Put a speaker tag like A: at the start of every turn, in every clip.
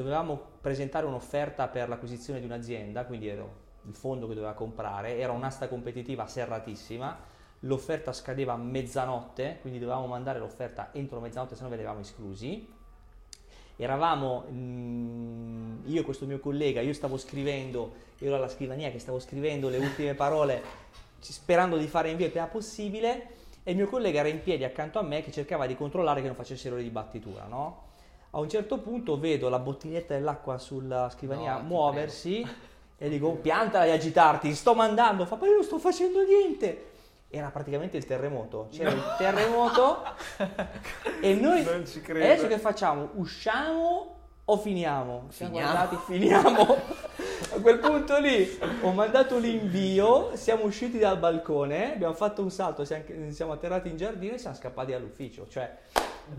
A: Dovevamo presentare un'offerta per l'acquisizione di un'azienda, quindi ero il fondo che doveva comprare, era un'asta competitiva serratissima, l'offerta scadeva a mezzanotte, quindi dovevamo mandare l'offerta entro mezzanotte, se no venivamo esclusi. Eravamo, mm, io e questo mio collega, io stavo scrivendo, ero alla scrivania che stavo scrivendo le ultime parole sperando di fare invio il prima possibile e il mio collega era in piedi accanto a me che cercava di controllare che non facessero le dibattitura, no? A un certo punto vedo la bottiglietta dell'acqua sulla scrivania
B: No,
A: muoversi e dico piantala di agitarti, sto mandando, fa ma io non sto facendo niente. Era praticamente il terremoto, c'era il terremoto e noi
B: Non ci
A: e
B: credo.
A: adesso che facciamo? Usciamo o finiamo? Siamo
C: Finiamo.
A: guardati, finiamo. A quel punto lì ho mandato l'invio, siamo usciti dal balcone, abbiamo fatto un salto, siamo, siamo atterrati in giardino e siamo scappati all'ufficio. Cioè,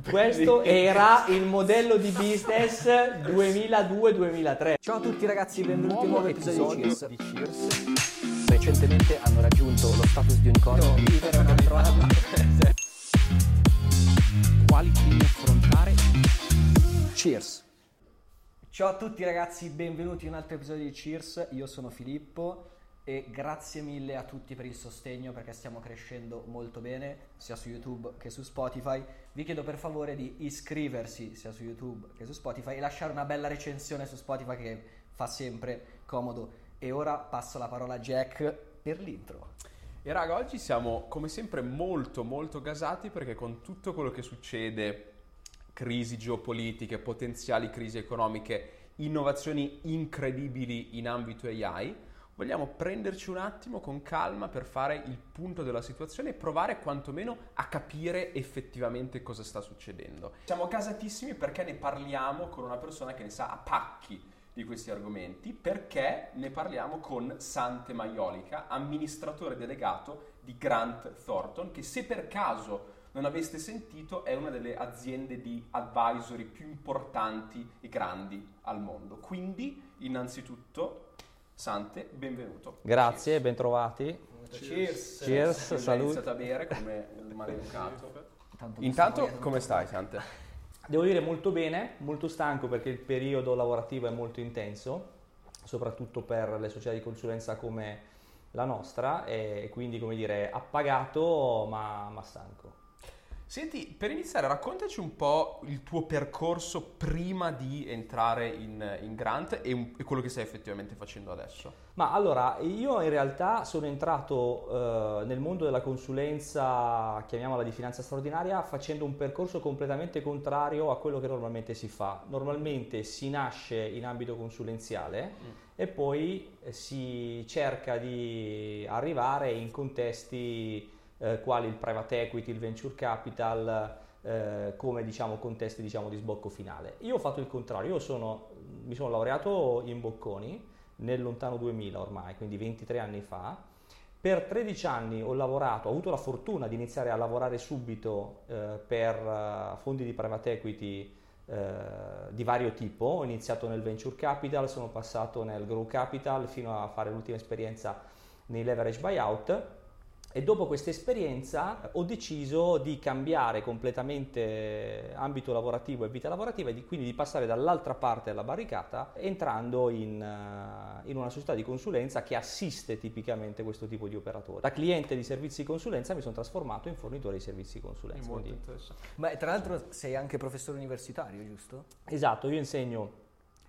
A: questo era il modello di business 2002-2003.
C: Ciao a tutti ragazzi, benvenuti in un nuovo episodio di Cheers.
B: di Cheers.
C: Recentemente hanno raggiunto lo status di unicorno. Quali temi affrontare? Cheers. Ciao a tutti ragazzi, benvenuti in un altro episodio di Cheers. Io sono Filippo e grazie mille a tutti per il sostegno perché stiamo crescendo molto bene sia su YouTube che su Spotify. Vi chiedo per favore di iscriversi sia su YouTube che su Spotify e lasciare una bella recensione su Spotify che fa sempre comodo. E ora passo la parola a Jack per l'intro.
B: E raga, oggi siamo come sempre molto molto gasati perché con tutto quello che succede, crisi geopolitiche, potenziali crisi economiche, innovazioni incredibili in ambito AI, vogliamo prenderci un attimo con calma per fare il punto della situazione e provare quantomeno a capire effettivamente cosa sta succedendo. Siamo gasatissimi perché ne parliamo con una persona che ne sa a pacchi di questi argomenti perché ne parliamo con Sante Maiolica, amministratore delegato di Grant Thornton, che se per caso non aveste sentito è una delle aziende di advisory più importanti e grandi al mondo. Quindi, innanzitutto, Sante, benvenuto.
A: Grazie, bentrovati.
C: Cheers.
A: Cheers,
B: ho già
A: salute.
B: iniziato a bere come un maleducato.
C: Intanto,
B: come stai, Sante?
A: Devo dire molto bene, molto stanco perché il periodo lavorativo è molto intenso, soprattutto per le società di consulenza come la nostra e quindi come dire appagato ma, ma stanco.
B: Senti, per iniziare, raccontaci un po' il tuo percorso prima di entrare in, in Grant e, un- e quello che stai effettivamente facendo adesso.
A: Ma allora, io in realtà sono entrato eh, nel mondo della consulenza, chiamiamola di finanza straordinaria, facendo un percorso completamente contrario a quello che normalmente si fa. Normalmente si nasce in ambito consulenziale e poi si cerca di arrivare in contesti eh, quali il private equity, il venture capital, eh, come diciamo contesti diciamo di sbocco finale. Io ho fatto il contrario, io sono, mi sono laureato in Bocconi nel lontano 2000 ormai, quindi 23 anni fa. Per 13 anni ho lavorato, ho avuto la fortuna di iniziare a lavorare subito eh, per eh, fondi di private equity eh, di vario tipo. Ho iniziato nel venture capital, sono passato nel grow capital fino a fare l'ultima esperienza nei leverage buyout. E dopo questa esperienza ho deciso di cambiare completamente ambito lavorativo e vita lavorativa e di- quindi di passare dall'altra parte della barricata entrando in, eh, in una società di consulenza che assiste tipicamente questo tipo di operatori. Da cliente di servizi di consulenza mi sono trasformato in fornitore di servizi di consulenza.
B: Molto
A: quindi-
B: interessante.
C: Ma tra l'altro sei anche professore universitario, giusto?
A: Esatto, io insegno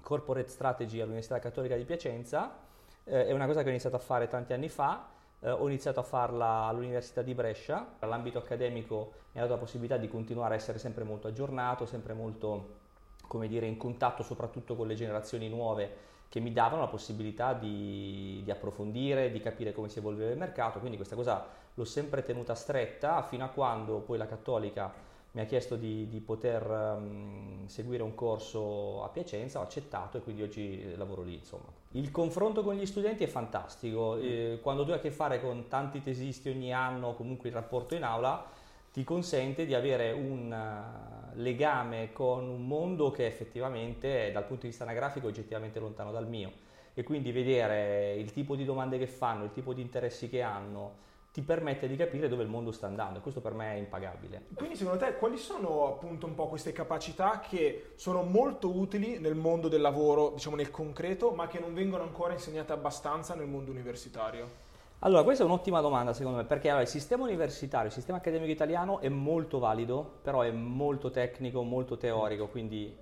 A: corporate strategy all'Università Cattolica di Piacenza, eh, è una cosa che ho iniziato a fare tanti anni fa, eh, ho iniziato a farla all'Università di Brescia, l'ambito accademico mi ha dato la possibilità di continuare a essere sempre molto aggiornato, sempre molto, come dire, in contatto soprattutto con le generazioni nuove che mi davano la possibilità di, di approfondire, di capire come si evolveva il mercato, quindi questa cosa l'ho sempre tenuta stretta fino a quando poi la Cattolica mi ha chiesto di, di poter ehm, seguire un corso a Piacenza, ho accettato e quindi oggi lavoro lì. Insomma. Il confronto con gli studenti è fantastico, eh, quando tu hai a che fare con tanti tesisti ogni anno, comunque il rapporto in aula, ti consente di avere un eh, legame con un mondo che effettivamente dal punto di vista anagrafico è oggettivamente lontano dal mio. E quindi vedere il tipo di domande che fanno, il tipo di interessi che hanno, ti permette di capire dove il mondo sta andando e questo per me è impagabile.
D: Quindi secondo te quali sono appunto un po' queste capacità che sono molto utili nel mondo del lavoro, diciamo nel concreto, ma che non vengono ancora insegnate abbastanza nel mondo universitario?
A: Allora, questa è un'ottima domanda secondo me, perché allora, il sistema universitario, il sistema accademico italiano è molto valido, però è molto tecnico, molto teorico, quindi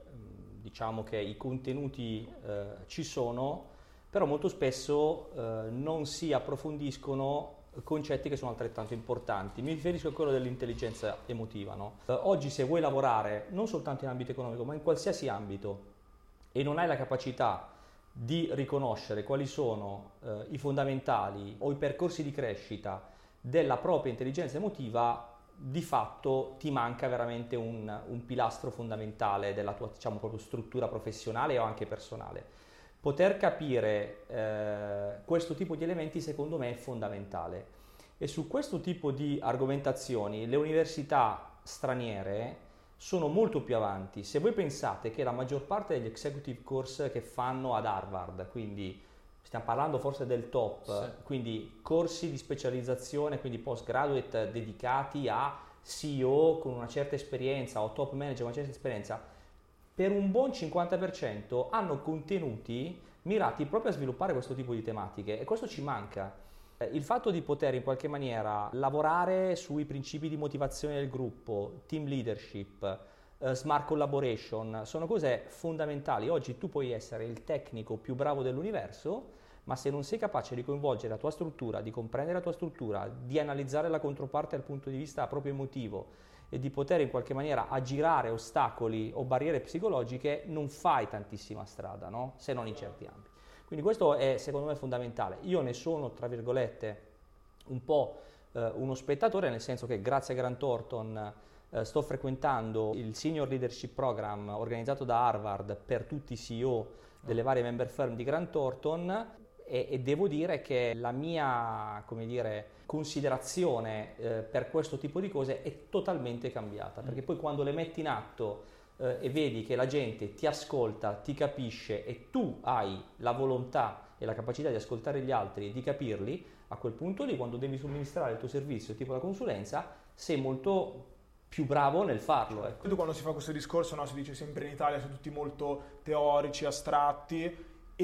A: diciamo che i contenuti eh, ci sono, però molto spesso eh, non si approfondiscono concetti che sono altrettanto importanti. Mi riferisco a quello dell'intelligenza emotiva. No? Eh, oggi se vuoi lavorare non soltanto in ambito economico, ma in qualsiasi ambito e non hai la capacità di riconoscere quali sono eh, i fondamentali o i percorsi di crescita della propria intelligenza emotiva, di fatto ti manca veramente un, un pilastro fondamentale della tua diciamo, struttura professionale o anche personale. Poter capire eh, questo tipo di elementi secondo me è fondamentale e su questo tipo di argomentazioni le università straniere sono molto più avanti. Se voi pensate che la maggior parte degli executive course che fanno ad Harvard, quindi stiamo parlando forse del top, sì. quindi corsi di specializzazione, quindi postgraduate dedicati a CEO con una certa esperienza o top manager con una certa esperienza, per un buon 50% hanno contenuti mirati proprio a sviluppare questo tipo di tematiche e questo ci manca. Eh, il fatto di poter in qualche maniera lavorare sui principi di motivazione del gruppo, team leadership, eh, smart collaboration, sono cose fondamentali. Oggi tu puoi essere il tecnico più bravo dell'universo, ma se non sei capace di coinvolgere la tua struttura, di comprendere la tua struttura, di analizzare la controparte dal punto di vista proprio emotivo, di poter in qualche maniera aggirare ostacoli o barriere psicologiche, non fai tantissima strada, no? se non in certi ambiti. Quindi questo è secondo me fondamentale. Io ne sono, tra virgolette, un po' eh, uno spettatore, nel senso che grazie a Grant Thornton eh, sto frequentando il Senior Leadership Program organizzato da Harvard per tutti i CEO delle varie member firm di Grant Thornton e, e devo dire che la mia, come dire, considerazione eh, per questo tipo di cose è totalmente cambiata, perché poi quando le metti in atto eh, e vedi che la gente ti ascolta, ti capisce e tu hai la volontà e la capacità di ascoltare gli altri e di capirli, a quel punto lì quando devi somministrare il tuo servizio tipo la consulenza sei molto più bravo nel farlo. Ecco.
D: Quando si fa questo discorso no, si dice sempre in Italia sono tutti molto teorici, astratti,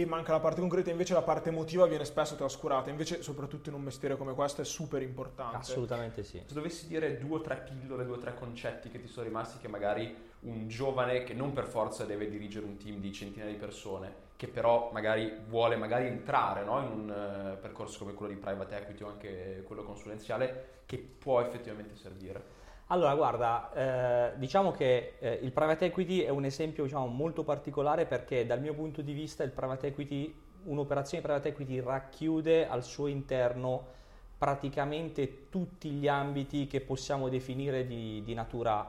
D: e manca la parte concreta, invece la parte emotiva viene spesso trascurata, invece soprattutto in un mestiere come questo è super importante.
A: Assolutamente sì.
B: Se dovessi dire due o tre pillole, due o tre concetti che ti sono rimasti che magari un giovane che non per forza deve dirigere un team di centinaia di persone, che però magari vuole magari entrare no, in un uh, percorso come quello di private equity o anche quello consulenziale, che può effettivamente servire.
A: Allora, guarda, eh, diciamo che eh, il private equity è un esempio diciamo, molto particolare perché dal mio punto di vista equity, un'operazione private equity racchiude al suo interno praticamente tutti gli ambiti che possiamo definire di, di natura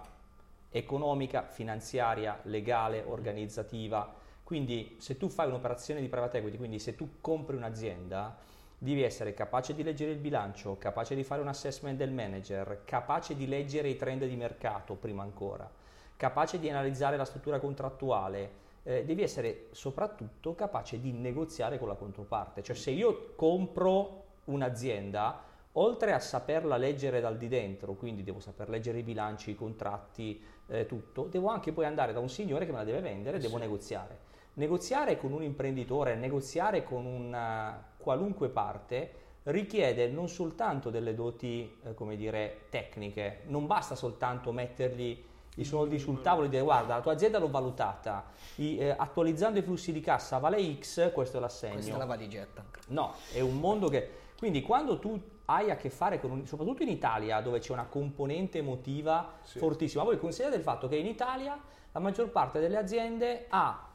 A: economica, finanziaria, legale, organizzativa. Quindi se tu fai un'operazione di private equity, quindi se tu compri un'azienda, devi essere capace di leggere il bilancio, capace di fare un assessment del manager, capace di leggere i trend di mercato prima ancora, capace di analizzare la struttura contrattuale, eh, devi essere soprattutto capace di negoziare con la controparte. Cioè se io compro un'azienda, oltre a saperla leggere dal di dentro, quindi devo saper leggere i bilanci, i contratti, eh, tutto, devo anche poi andare da un signore che me la deve vendere, devo negoziare. Negoziare con un imprenditore, negoziare con una qualunque parte richiede non soltanto delle doti, eh, come dire, tecniche, non basta soltanto mettergli i soldi sul tavolo e dire guarda la tua azienda l'ho valutata, I, eh, attualizzando i flussi di cassa vale X, questo è l'assegno.
C: Questa è la valigetta.
A: No, è un mondo che... Quindi quando tu hai a che fare con, un, soprattutto in Italia dove c'è una componente emotiva sì. fortissima, voi considerate il fatto che in Italia la maggior parte delle aziende ha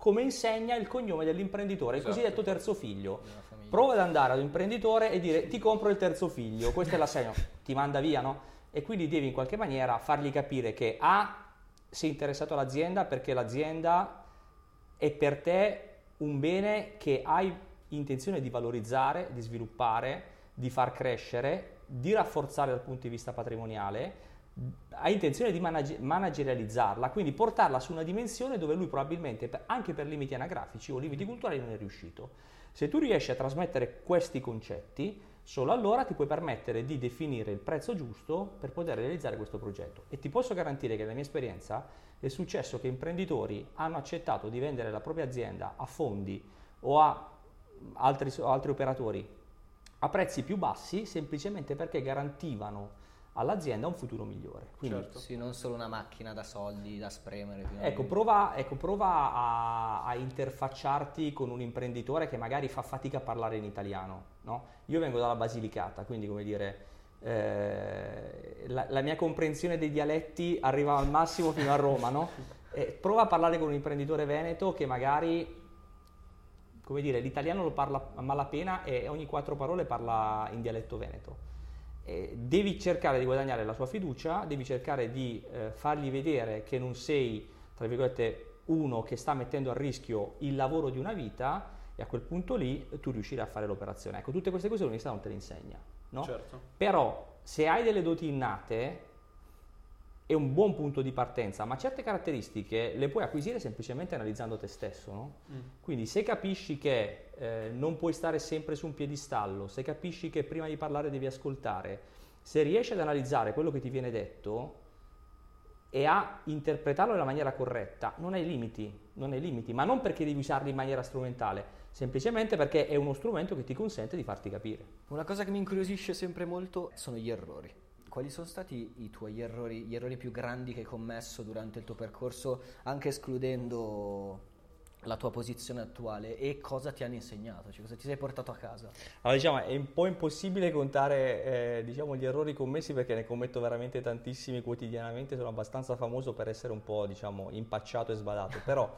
A: come insegna il cognome dell'imprenditore, esatto. il cosiddetto terzo figlio. Prova ad andare ad un imprenditore e dire ti compro il terzo figlio, questo è l'assegno, ti manda via, no? E quindi devi in qualche maniera fargli capire che A, sei interessato all'azienda perché l'azienda è per te un bene che hai intenzione di valorizzare, di sviluppare, di far crescere, di rafforzare dal punto di vista patrimoniale ha intenzione di manage- managerializzarla, quindi portarla su una dimensione dove lui probabilmente, anche per limiti anagrafici o limiti culturali, non è riuscito. Se tu riesci a trasmettere questi concetti, Solo allora ti puoi permettere di definire il prezzo giusto per poter realizzare questo progetto. E ti posso garantire che nella mia esperienza è successo che imprenditori hanno accettato di vendere la propria azienda a fondi o a altri, altri operatori a prezzi più bassi semplicemente perché garantivano all'azienda un futuro migliore.
C: Quindi, certo. Sì, non solo una macchina da soldi da spremere.
A: Ecco prova, ecco, prova, a, a, interfacciarti con un imprenditore che magari fa fatica a parlare in italiano. No? Io vengo dalla Basilicata, quindi come dire, eh, la, la, mia comprensione dei dialetti arriva al massimo fino a Roma. No? prova a parlare con un imprenditore veneto che magari come dire, l'italiano lo parla a malapena e ogni quattro parole parla in dialetto veneto eh, devi cercare di guadagnare la sua fiducia, devi cercare di eh, fargli vedere che non sei, tra virgolette, uno che sta mettendo a rischio il lavoro di una vita e a quel punto lì tu riuscirai a fare l'operazione. Ecco, tutte queste cose l'università non te le insegna, no?
B: Certo.
A: Però se hai delle doti innate è un buon punto di partenza, ma certe caratteristiche le puoi acquisire semplicemente analizzando te stesso. No? Mm. Quindi se capisci che eh, non puoi stare sempre su un piedistallo, se capisci che prima di parlare devi ascoltare, se riesci ad analizzare quello che ti viene detto e a interpretarlo nella maniera corretta, non hai limiti, non hai limiti, ma non perché devi usarli in maniera strumentale, semplicemente perché è uno strumento che ti consente di farti capire.
C: Una cosa che mi incuriosisce sempre molto sono gli errori quali sono stati i tuoi errori, gli errori più grandi che hai commesso durante il tuo percorso, anche escludendo la tua posizione attuale? E cosa ti hanno insegnato, cioè cosa ti sei portato a casa?
A: Allora diciamo è un po' impossibile contare eh, diciamo, gli errori commessi perché ne commetto veramente tantissimi quotidianamente, sono abbastanza famoso per essere un po' diciamo impacciato e sbadato, però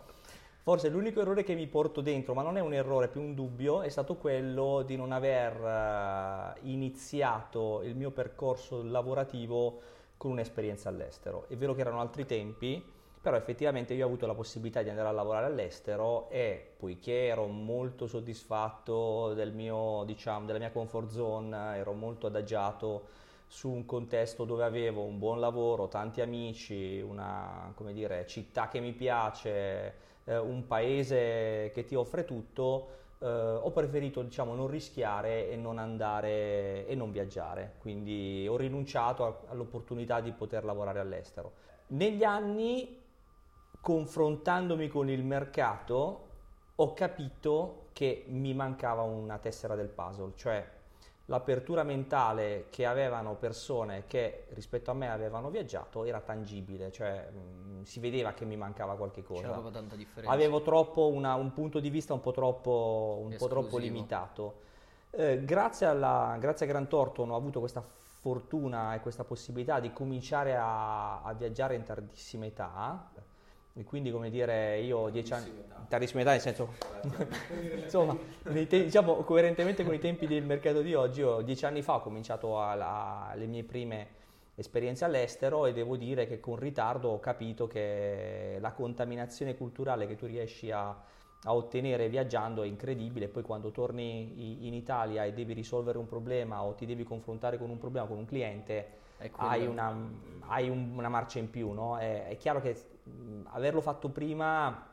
A: Forse l'unico errore che mi porto dentro, ma non è un errore, è più un dubbio, è stato quello di non aver uh, iniziato il mio percorso lavorativo con un'esperienza all'estero. È vero che erano altri tempi, però effettivamente io ho avuto la possibilità di andare a lavorare all'estero e poiché ero molto soddisfatto del mio, diciamo, della mia comfort zone, ero molto adagiato su un contesto dove avevo un buon lavoro, tanti amici, una dire, città che mi piace, eh, un paese che ti offre tutto, eh, ho preferito diciamo, non rischiare e non andare e non viaggiare, quindi ho rinunciato a, all'opportunità di poter lavorare all'estero. Negli anni, confrontandomi con il mercato, ho capito che mi mancava una tessera del puzzle, cioè l'apertura mentale che avevano persone che rispetto a me avevano viaggiato era tangibile, cioè mh, mm, si vedeva che mi mancava qualche cosa.
C: C'era proprio tanta differenza.
A: Avevo troppo una, un punto di vista un po' troppo, un po troppo limitato. Eh, grazie, alla, grazie a Gran Torton ho avuto questa fortuna e questa possibilità di cominciare a, a viaggiare in tardissima età, e quindi, come dire, io ho dieci anni, tardissima età, nel senso, insomma, te- diciamo, coerentemente con i tempi del mercato di oggi, io dieci anni fa ho cominciato a, a, le mie prime esperienze all'estero e devo dire che con ritardo ho capito che la contaminazione culturale che tu riesci a, a ottenere viaggiando è incredibile, poi quando torni in Italia e devi risolvere un problema o ti devi confrontare con un problema con un cliente, hai, una, hai un, una, marcia in più, no? è, è chiaro che averlo fatto prima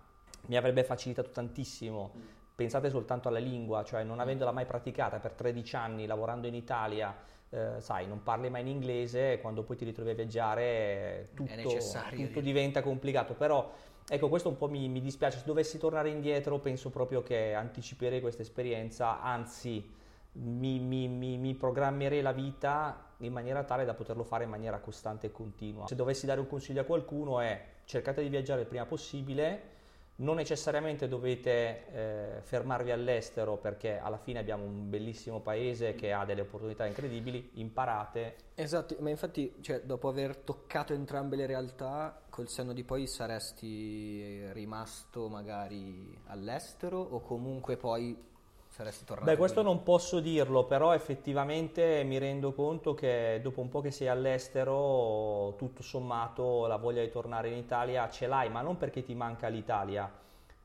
A: mi avrebbe facilitato tantissimo. Pensate soltanto alla lingua, cioè non avendola mai praticata per 13 anni lavorando in Italia, eh, sai, non parli mai in inglese, quando poi ti ritrovi a viaggiare tutto, tutto diventa complicato. Però ecco, questo un po' mi, mi, dispiace. Se dovessi tornare indietro, penso proprio che anticiperei questa esperienza, anzi mi, mi, mi programmerei la vita in maniera tale da poterlo fare in maniera costante e continua. Se dovessi dare un consiglio a qualcuno è cercate di viaggiare il prima possibile, non necessariamente dovete eh, fermarvi all'estero perché alla fine abbiamo un bellissimo paese che ha delle opportunità incredibili, imparate.
C: Esatto, ma infatti cioè, dopo aver toccato entrambe le realtà, col senno di poi saresti rimasto magari all'estero o comunque poi saresti tornato?
A: Beh, questo non posso dirlo, però effettivamente mi rendo conto che dopo un po' che sei all'estero, tutto sommato la voglia di tornare in Italia ce l'hai, ma non perché ti manca l'Italia,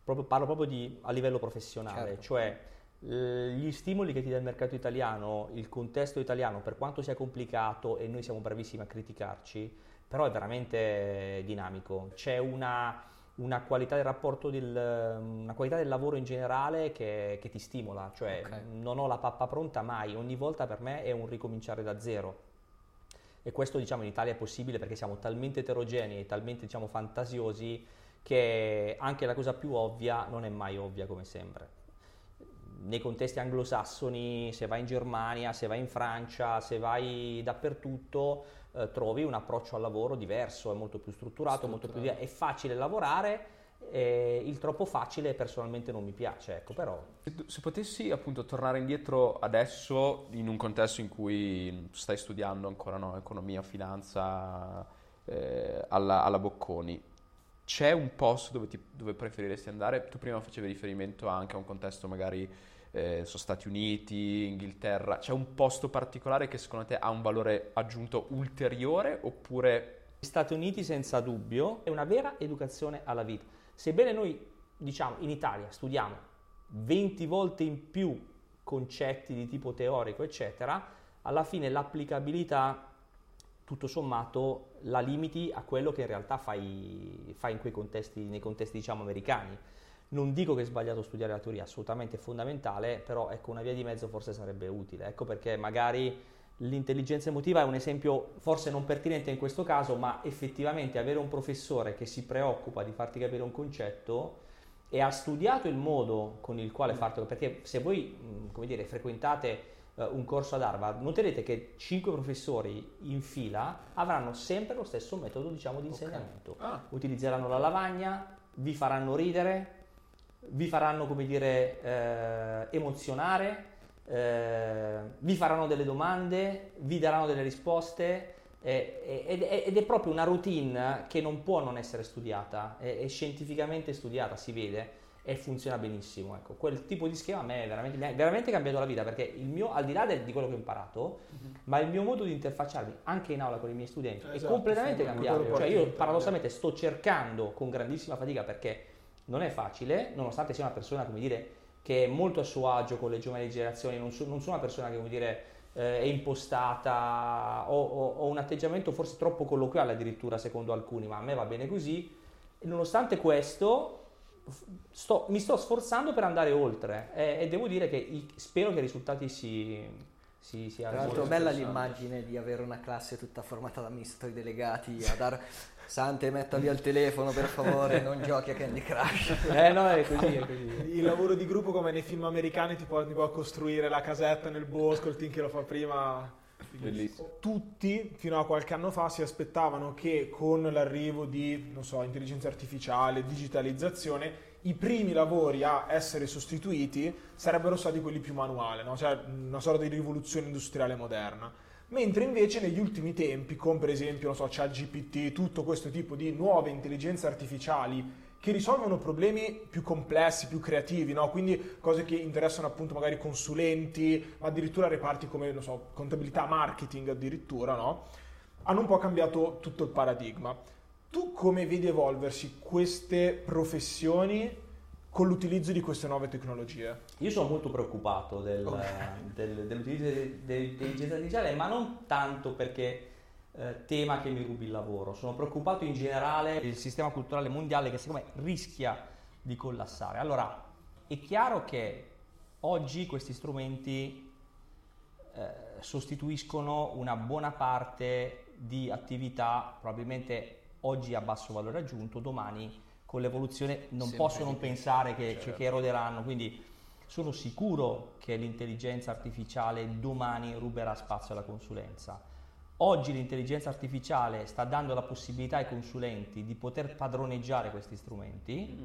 A: proprio, parlo proprio di, a livello professionale, certo. cioè gli stimoli che ti dà il mercato italiano, il contesto italiano, per quanto sia complicato e noi siamo bravissimi a criticarci, però è veramente dinamico. C'è una una qualità del rapporto, del, una qualità del lavoro in generale che, che ti stimola, cioè
C: Ok.
A: non ho la pappa pronta mai, ogni volta per me è un ricominciare da zero. E questo diciamo in Italia è possibile perché siamo talmente eterogenei e talmente diciamo fantasiosi che anche la cosa più ovvia non è mai ovvia come sembra. Nei contesti anglosassoni, se vai in Germania, se vai in Francia, se vai dappertutto, eh, trovi un approccio al lavoro diverso, è molto più strutturato, molto più
C: Strutturato.
A: è facile lavorare, eh, il troppo facile personalmente non mi piace, ecco, però
B: Se potessi appunto tornare indietro adesso in un contesto in cui stai studiando ancora no, economia, finanza eh, alla, alla Bocconi, c'è un posto dove, ti- dove preferiresti andare? Tu prima facevi riferimento anche a un contesto magari eh, sono Stati Uniti, Inghilterra, c'è un posto particolare che secondo te ha un valore aggiunto ulteriore oppure
A: Stati Uniti senza dubbio è una vera educazione alla vita. Sebbene noi, diciamo, in Italia studiamo 20 volte in più concetti di tipo teorico, eccetera, alla fine l'applicabilità, tutto sommato, la limiti a quello che in realtà fai, fai in quei contesti, nei contesti, diciamo, americani. Non dico che è sbagliato studiare la teoria, assolutamente fondamentale, però ecco, una via di mezzo forse sarebbe utile. Ecco perché magari l'intelligenza emotiva è un esempio forse non pertinente in questo caso, ma effettivamente avere un professore che si preoccupa di farti capire un concetto e ha studiato il modo con il quale fartelo, perché se voi, mh, come dire, frequentate eh, un corso ad Harvard, noterete che cinque professori in fila avranno sempre lo stesso metodo, diciamo, di insegnamento.
B: Ah.
A: Utilizzeranno la lavagna, vi faranno ridere, vi faranno, come dire, eh, emozionare, eh, vi faranno delle domande, vi daranno delle risposte eh, ed, è- ed è proprio una routine che non può non essere studiata, è, è scientificamente studiata, si vede e funziona benissimo. Ecco, quel tipo di schema a me è veramente, mi ha veramente cambiato la vita perché il mio, al di là del- di quello che ho imparato, ma il mio modo di interfacciarmi anche in aula con i miei studenti è
D: Esatto,
A: completamente
D: sì,
A: cambiato. Cioè, io paradossalmente sto cercando con grandissima fatica perché non è facile, nonostante sia una persona, come dire, che è molto a suo agio con le giovani generazioni, non, so- non sono una persona che, come dire, eh, è impostata o, o- o un atteggiamento forse troppo colloquiale addirittura secondo alcuni, ma a me va bene così. E nonostante questo, sto- mi sto sforzando per andare oltre e, e devo dire che i- spero che i risultati si, si, si
C: Tra l'altro bella l'immagine di avere una classe tutta formata da amministratori delegati a dar Sante metta via il telefono per favore, non giochi a Candy Crush.
A: Eh no, è così, è così.
D: Il lavoro di gruppo come nei film americani ti può, ti può costruire la casetta nel bosco, il team che lo fa prima.
B: Bellissimo.
D: Tutti fino a qualche anno fa si aspettavano che con l'arrivo di, non so, intelligenza artificiale, digitalizzazione, i primi lavori a essere sostituiti sarebbero stati quelli più manuali, no? cioè una sorta di rivoluzione industriale moderna. Mentre invece negli ultimi tempi, con per esempio, non so, ChatGPT, tutto questo tipo di nuove intelligenze artificiali che risolvono problemi più complessi, più creativi, no? quindi cose che interessano appunto magari consulenti, ma addirittura reparti come, so, contabilità, marketing addirittura, no? hanno un po' cambiato tutto il paradigma. Tu come vedi evolversi queste professioni con l'utilizzo di queste nuove tecnologie?
A: Io sono molto preoccupato del- del- dell'utilizzo de- dell'intelligenza artificiale, ma non tanto perché eh, tema che mi rubi il lavoro, sono preoccupato in generale del sistema culturale mondiale che secondo me rischia di collassare. Allora, è chiaro che oggi questi strumenti eh, sostituiscono una buona parte di attività probabilmente oggi a basso valore aggiunto, domani con l'evoluzione non
C: Sempre
A: posso non pensare che,
B: Certo.
A: che eroderanno, quindi sono sicuro che l'intelligenza artificiale domani ruberà spazio alla consulenza. Oggi l'intelligenza artificiale sta dando la possibilità ai consulenti di poter padroneggiare questi strumenti.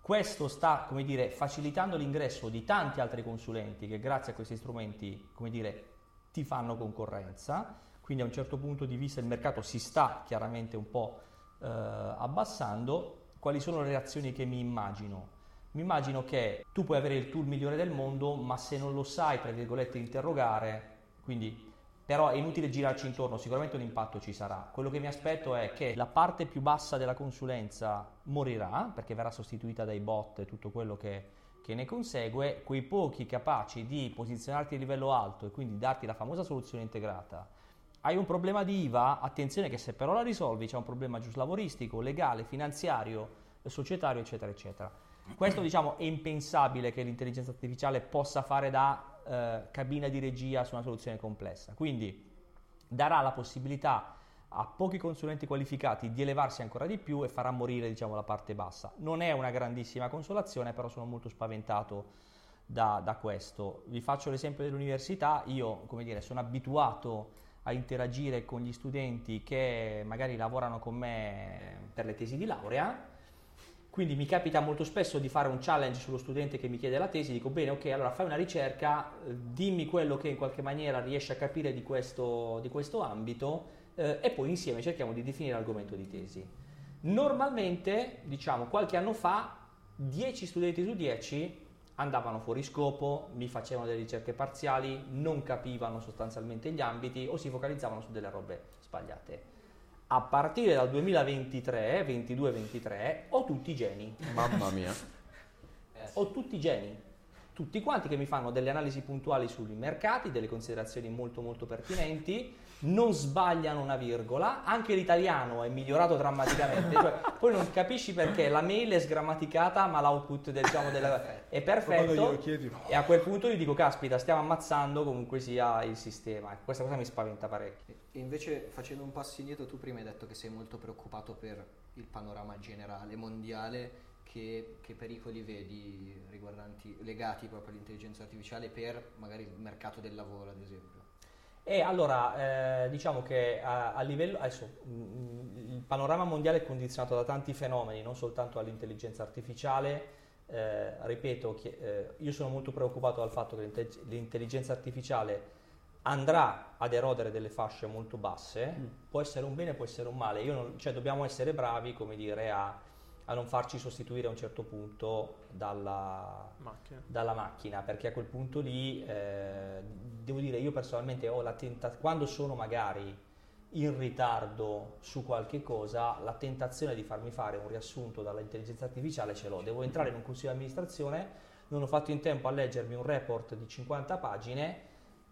A: Questo sta, come dire, facilitando l'ingresso di tanti altri consulenti che grazie a questi strumenti, come dire, ti fanno concorrenza. Quindi a un certo punto di vista il mercato si sta chiaramente un po' eh, abbassando. Quali sono le reazioni che mi immagino? Mi immagino che tu puoi avere il tool migliore del mondo, ma se non lo sai, tra virgolette, interrogare, quindi però è inutile girarci intorno, sicuramente un impatto ci sarà. Quello che mi aspetto è che la parte più bassa della consulenza morirà, perché verrà sostituita dai bot e tutto quello che, che ne consegue, quei pochi capaci di posizionarti a livello alto e quindi darti la famosa soluzione integrata. Hai un problema di IVA? Attenzione che se però la risolvi c'è un problema giuslavoristico, legale, finanziario, societario, eccetera, eccetera. Questo diciamo è impensabile che l'intelligenza artificiale possa fare da eh, cabina di regia su una soluzione complessa. Quindi darà la possibilità a pochi consulenti qualificati di elevarsi ancora di più e farà morire diciamo, la parte bassa. Non è una grandissima consolazione, però sono molto spaventato da, da questo. Vi faccio l'esempio dell'università, io come dire, sono abituato a interagire con gli studenti che magari lavorano con me per le tesi di laurea, quindi mi capita molto spesso di fare un challenge sullo studente che mi chiede la tesi, dico bene, ok, allora fai una ricerca, eh, dimmi quello che in qualche maniera riesci a capire di questo, di questo ambito eh, e poi insieme cerchiamo di definire l'argomento di tesi. Normalmente, diciamo, qualche anno fa, 10 studenti su 10 andavano fuori scopo, mi facevano delle ricerche parziali, non capivano sostanzialmente gli ambiti o si focalizzavano su delle robe sbagliate. A partire dal 2023, 22-23, ho tutti i geni.
B: Mamma mia.
A: ho tutti i geni tutti quanti che mi fanno delle analisi puntuali sui mercati, delle considerazioni molto molto pertinenti, non sbagliano una virgola, anche l'italiano è migliorato drammaticamente, cioè, poi non capisci perché la mail è sgrammaticata ma l'output del, diciamo, della, è perfetto chiedi, no. e a quel punto gli dico caspita stiamo ammazzando comunque sia il sistema, questa cosa mi spaventa parecchio.
C: E invece facendo un passo indietro tu prima hai detto che sei molto preoccupato per il panorama generale, mondiale che, che, pericoli vedi riguardanti, legati proprio all'intelligenza artificiale per magari il mercato del lavoro, ad esempio?
A: E allora, eh, diciamo che a, a livello, adesso, mh, mm, il panorama mondiale è condizionato da tanti fenomeni, non soltanto dall'intelligenza artificiale. Eh, ripeto, che, eh, io sono molto preoccupato dal fatto che l'intelligenza artificiale andrà ad erodere delle fasce molto basse, mm. può essere un bene, può essere un male. Non, cioè, dobbiamo essere bravi, come dire, a a non farci sostituire a un certo punto dalla macchina, dalla macchina perché a quel punto lì, eh, devo dire, io personalmente ho la tentazione, quando sono magari in ritardo su qualche cosa, la tentazione di farmi fare un riassunto dall'intelligenza artificiale ce l'ho. Devo entrare in un consiglio di amministrazione, non ho fatto in tempo a leggermi un report di 50 pagine,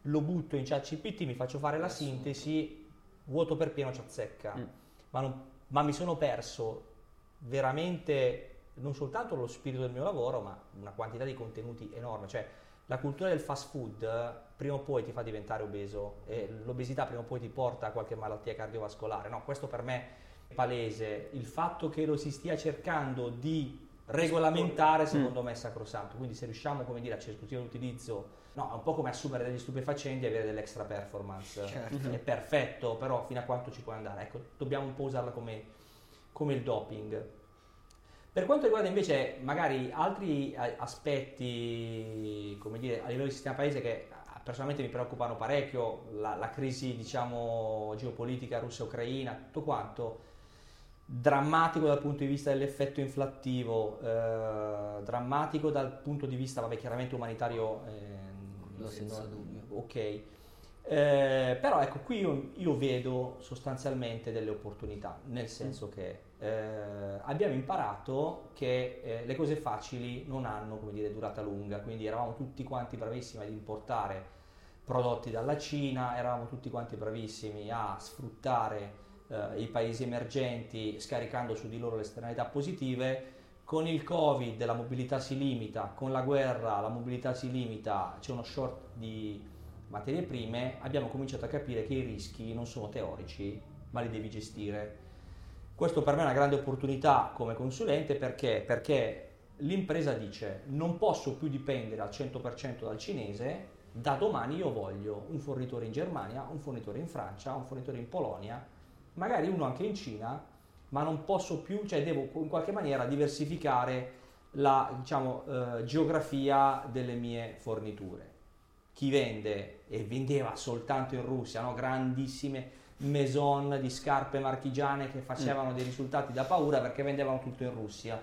A: lo butto in chat CPT, mi faccio fare la sintesi, vuoto per pieno ci azzecca. Mm. Ma, non, ma mi sono perso veramente non soltanto lo spirito del mio lavoro, ma una quantità di contenuti enorme. Cioè, la cultura del fast food prima o poi ti fa diventare obeso e l'obesità prima o poi ti porta a qualche malattia cardiovascolare. No, questo per me è palese. Il fatto che lo si stia cercando di regolamentare, secondo mm. me, è sacrosanto. Quindi, se riusciamo, come dire, a circoscrivere l'utilizzo, no, è un po' come assumere degli stupefacenti e avere dell'extra performance. Certo. È perfetto, però fino a quanto ci può andare? Ecco, dobbiamo un po' usarla come come il doping. Per quanto riguarda invece magari altri aspetti, come dire, a livello di sistema paese che personalmente mi preoccupano parecchio, la, la crisi diciamo geopolitica russa-ucraina, tutto quanto, drammatico dal punto di vista dell'effetto inflattivo, eh, drammatico dal punto di vista, vabbè, chiaramente umanitario,
C: eh, senza dubbio.
A: Ok. Eh, però ecco, qui io, io, vedo sostanzialmente delle opportunità, nel senso che eh, abbiamo imparato che eh, le cose facili non hanno dire, durata lunga, quindi eravamo tutti quanti bravissimi ad importare prodotti dalla Cina, eravamo tutti quanti bravissimi a sfruttare eh, i paesi emergenti scaricando su di loro le esternalità positive. Con il Covid la mobilità si limita, con la guerra la mobilità si limita, c'è uno short di materie prime, abbiamo cominciato a capire che i rischi non sono teorici, ma li devi gestire questo per me è una grande opportunità come consulente perché? perché l'impresa dice non posso più dipendere al 100% dal cinese, da domani io voglio un fornitore in Germania, un fornitore in Francia, un fornitore in Polonia, magari uno anche in Cina, ma non posso più, cioè devo in qualche maniera diversificare la diciamo, eh, geografia delle mie forniture. Chi vende e vendeva soltanto in Russia, no? grandissime maison di scarpe marchigiane che facevano mm. dei risultati da paura perché vendevano tutto in Russia.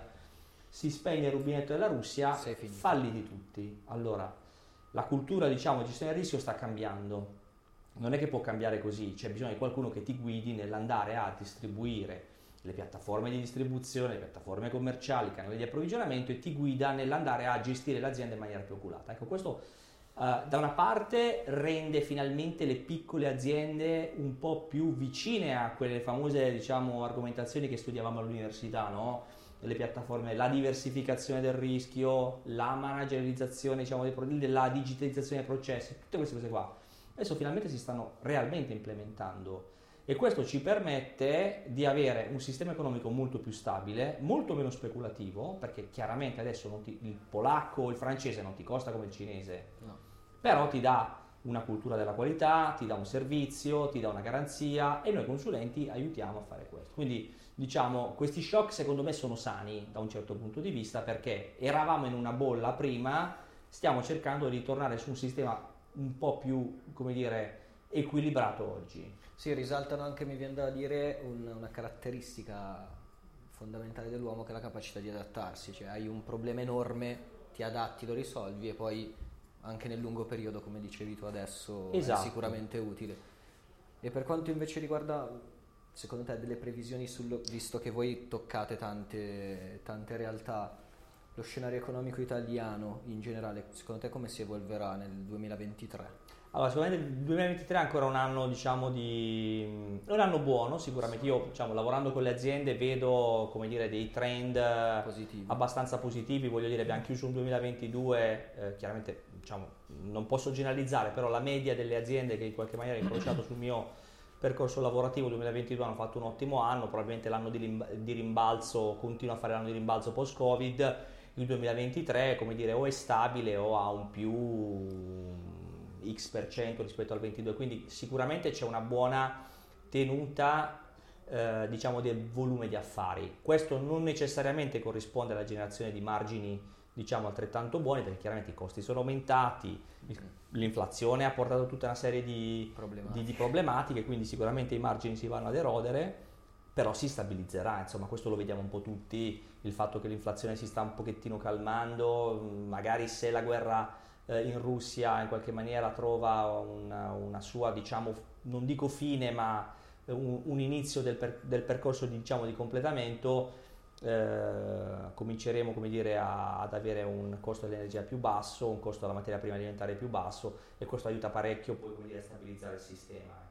A: Si spegne il rubinetto della Russia, falli di tutti. Allora, la cultura, diciamo, di gestione del rischio sta cambiando. Non è che può cambiare così, c'è bisogno di qualcuno che ti guidi nell'andare a distribuire le piattaforme di distribuzione, le piattaforme commerciali, i canali di approvvigionamento e ti guida nell'andare a gestire l'azienda in maniera più oculata. Ecco, questo Uh, da una parte rende finalmente le piccole aziende un po' più vicine a quelle famose diciamo, argomentazioni che studiavamo all'università, no? delle piattaforme, la diversificazione del rischio, la managerializzazione diciamo, dei prodotti, la digitalizzazione dei processi, tutte queste cose qua. Adesso finalmente si stanno realmente implementando e questo ci permette di avere un sistema economico molto più stabile, molto meno speculativo, perché chiaramente adesso ti, il polacco o il francese non ti costa come il cinese, no. però ti dà una cultura della qualità, ti dà un servizio, ti dà una garanzia e noi consulenti aiutiamo a fare questo. Quindi diciamo questi shock secondo me sono sani da un certo punto di vista perché eravamo in una bolla prima, stiamo cercando di ritornare su un sistema un po' più, come dire, equilibrato oggi.
C: Sì, risaltano anche, mi viene da dire, un, una caratteristica fondamentale dell'uomo che è la capacità di adattarsi, cioè hai un problema enorme, ti adatti, lo risolvi e poi anche nel lungo periodo, come dicevi tu adesso, esatto. è sicuramente utile. E per quanto invece riguarda, secondo te, delle previsioni, sul, visto che voi toccate tante, tante realtà, lo scenario economico italiano in generale, secondo te come si evolverà nel 2023?
A: Allora, sicuramente il 2023 è ancora un anno, diciamo, di... un anno buono, sicuramente. Io, diciamo, lavorando con le aziende vedo, come dire, dei trend positivi. abbastanza positivi. Voglio dire, abbiamo chiuso un 2022, eh, chiaramente, diciamo, non posso generalizzare, però la media delle aziende che in qualche maniera ho incrociato sul mio percorso lavorativo 2022 hanno fatto un ottimo anno, probabilmente l'anno di rimbalzo continua a fare l'anno di rimbalzo post-Covid. Il 2023, come dire, o è stabile o ha un più X% rispetto al 22, quindi sicuramente c'è una buona tenuta eh, diciamo del volume di affari. Questo non necessariamente corrisponde alla generazione di margini diciamo altrettanto buoni perché chiaramente i costi sono aumentati, l'inflazione ha portato tutta una serie di problematiche. Di, di problematiche, quindi sicuramente i margini si vanno ad erodere, però si stabilizzerà, insomma questo lo vediamo un po' tutti, il fatto che l'inflazione si sta un pochettino calmando, magari se la guerra eh, in Russia in qualche maniera trova una, una sua, diciamo, non dico fine, ma un, un inizio del, per, del percorso di, diciamo, di completamento, eh, cominceremo come dire, a, ad avere un costo dell'energia più basso, un costo della materia prima alimentare più basso e questo aiuta parecchio poi come dire, a stabilizzare il sistema.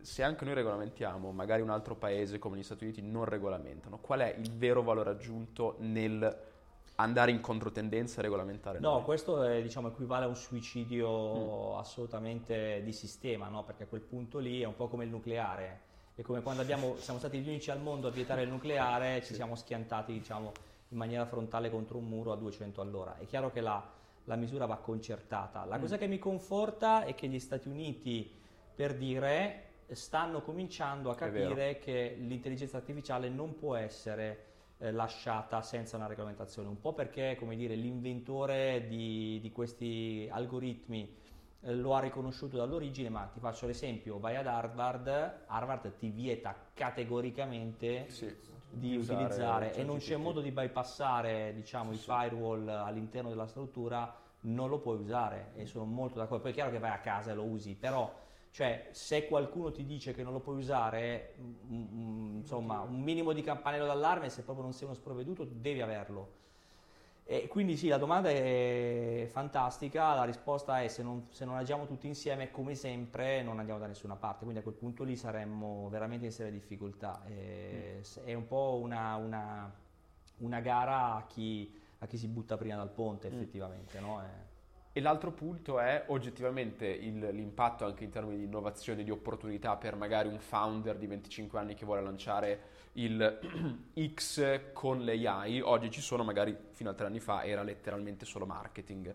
B: Se anche noi regolamentiamo, magari un altro paese come gli Stati Uniti non regolamentano, qual è il vero valore aggiunto nel andare in controtendenza e regolamentare.
A: No, noi. questo è, diciamo, equivale a un suicidio mm. assolutamente di sistema, no? perché a quel punto lì è un po' come il nucleare. È come quando abbiamo, siamo stati gli unici al mondo a vietare il nucleare, ci siamo schiantati diciamo, in maniera frontale contro un muro a 200 all'ora. È chiaro che la, la misura va concertata. La mm. cosa che mi conforta è che gli Stati Uniti, per dire, stanno cominciando a capire che l'intelligenza artificiale non può essere eh, lasciata senza una regolamentazione, un po' perché come dire, l'inventore di, di questi algoritmi eh, lo ha riconosciuto dall'origine, ma ti faccio l'esempio, vai ad Harvard, Harvard ti vieta categoricamente sì, di utilizzare e non c'è modo di bypassare diciamo, sì, i firewall all'interno della struttura, non lo puoi usare e sono molto d'accordo, poi è chiaro che vai a casa e lo usi, però cioè, se qualcuno ti dice che non lo puoi usare, mm, mm, insomma, un minimo di campanello d'allarme, se proprio non sei uno sprovveduto, devi averlo. E quindi sì, la domanda è fantastica, la risposta è se non, se non, agiamo tutti insieme, come sempre, non andiamo da nessuna parte, quindi a quel punto lì saremmo veramente in seria difficoltà. E, mm. È un po' una, una, una gara a chi, a chi, si butta prima dal ponte, effettivamente. Mm. No?
B: E l'altro punto è oggettivamente il, l'impatto anche in termini di innovazione, di opportunità per magari un founder di 25 anni che vuole lanciare il X con le AI. Oggi ci sono, magari fino a tre anni fa era letteralmente solo marketing.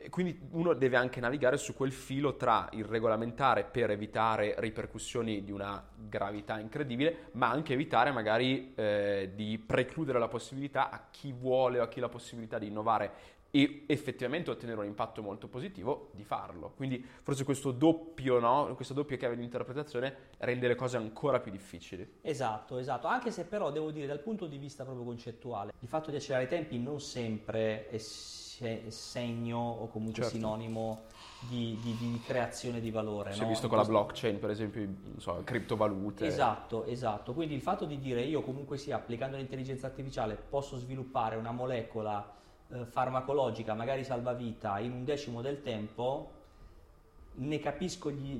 B: E quindi uno deve anche navigare su quel filo tra il regolamentare per evitare ripercussioni di una gravità incredibile, ma anche evitare magari eh, di precludere la possibilità a chi vuole o a chi ha la possibilità di innovare e effettivamente ottenere un impatto molto positivo di farlo. Quindi forse questo doppio, no? questa doppia chiave di interpretazione rende le cose ancora più difficili.
A: Esatto, esatto, anche se però devo dire dal punto di vista proprio concettuale, il fatto di accelerare i tempi non sempre è segno o comunque certo. sinonimo di, di, di, creazione di valore.
B: Si è
A: no?
B: visto con la blockchain, per esempio, non so, criptovalute.
A: Esatto, esatto. Quindi il fatto di dire io comunque sia applicando l'intelligenza artificiale posso sviluppare una molecola eh, farmacologica, magari salvavita, in un decimo del tempo, ne capisco gli,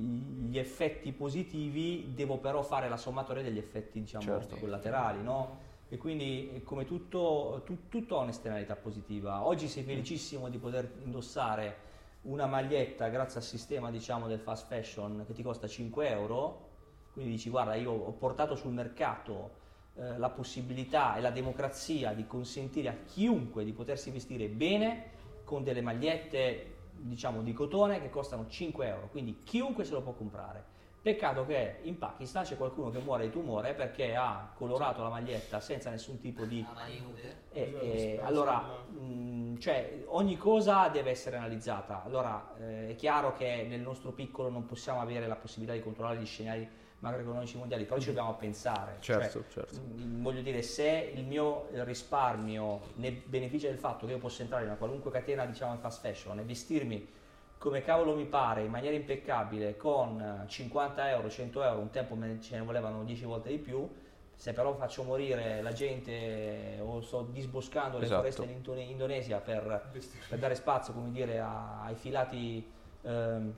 A: gli, effetti positivi, devo però fare la sommatoria degli effetti diciamo, certo. collaterali, no? E quindi come tutto, tu, tutto ha un'esternalità positiva. Oggi sei felicissimo di poter indossare una maglietta grazie al sistema diciamo, del fast fashion che ti costa 5 euro, quindi dici guarda io ho portato sul mercato eh, la possibilità e la democrazia di consentire a chiunque di potersi vestire bene con delle magliette diciamo di cotone che costano 5 euro, quindi chiunque se lo può comprare. Peccato che in Pakistan c'è qualcuno che muore di tumore perché ha colorato la maglietta senza nessun tipo di... E, e, allora, mh, cioè, ogni cosa deve essere analizzata. Allora, eh, è chiaro che nel nostro piccolo non possiamo avere la possibilità di controllare gli scenari macroeconomici mondiali, però ci dobbiamo pensare.
B: Certo,
A: cioè,
B: certo.
A: Mh, voglio dire, se il mio risparmio ne beneficia del fatto che io posso entrare in una qualunque catena, diciamo, in fast fashion e vestirmi come cavolo mi pare, in maniera impeccabile, con 50 euro, 100 euro, un tempo ce ne volevano 10 volte di più, se però faccio morire la gente o sto disboscando le
B: Esatto.
A: foreste in Indone- Indonesia per, per dare spazio, come dire, a- ai filati ehm,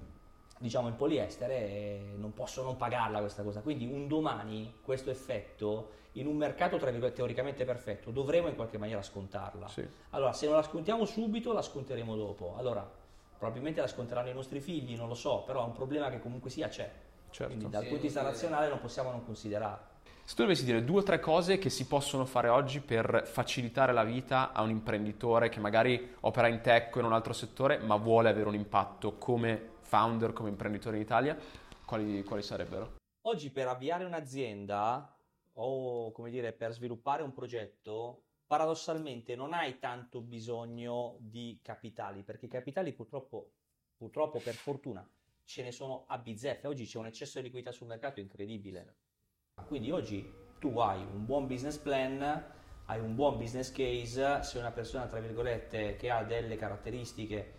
A: diciamo in poliestere, eh, non posso non pagarla questa cosa. Quindi un domani questo effetto in un mercato tra virgolette teoricamente perfetto dovremo in qualche maniera scontarla.
B: Sì.
A: Allora, se non la scontiamo subito, la sconteremo dopo. Allora, probabilmente la sconteranno i nostri figli, non lo so, però è un problema che comunque sia c'è.
B: Certo.
A: Quindi dal
C: Sì,
A: punto di vista razionale non possiamo non considerare.
B: Se tu dovessi dire due o tre cose che si possono fare oggi per facilitare la vita a un imprenditore che magari opera in tech o in un altro settore, ma vuole avere un impatto come founder, come imprenditore in Italia, quali, quali sarebbero?
A: Oggi per avviare un'azienda o come dire per sviluppare un progetto, paradossalmente non hai tanto bisogno di capitali, perché i capitali purtroppo, purtroppo per fortuna ce ne sono a bizzeffe. Oggi c'è un eccesso di liquidità sul mercato incredibile. Quindi oggi tu hai un buon business plan, hai un buon business case, sei una persona tra virgolette che ha delle caratteristiche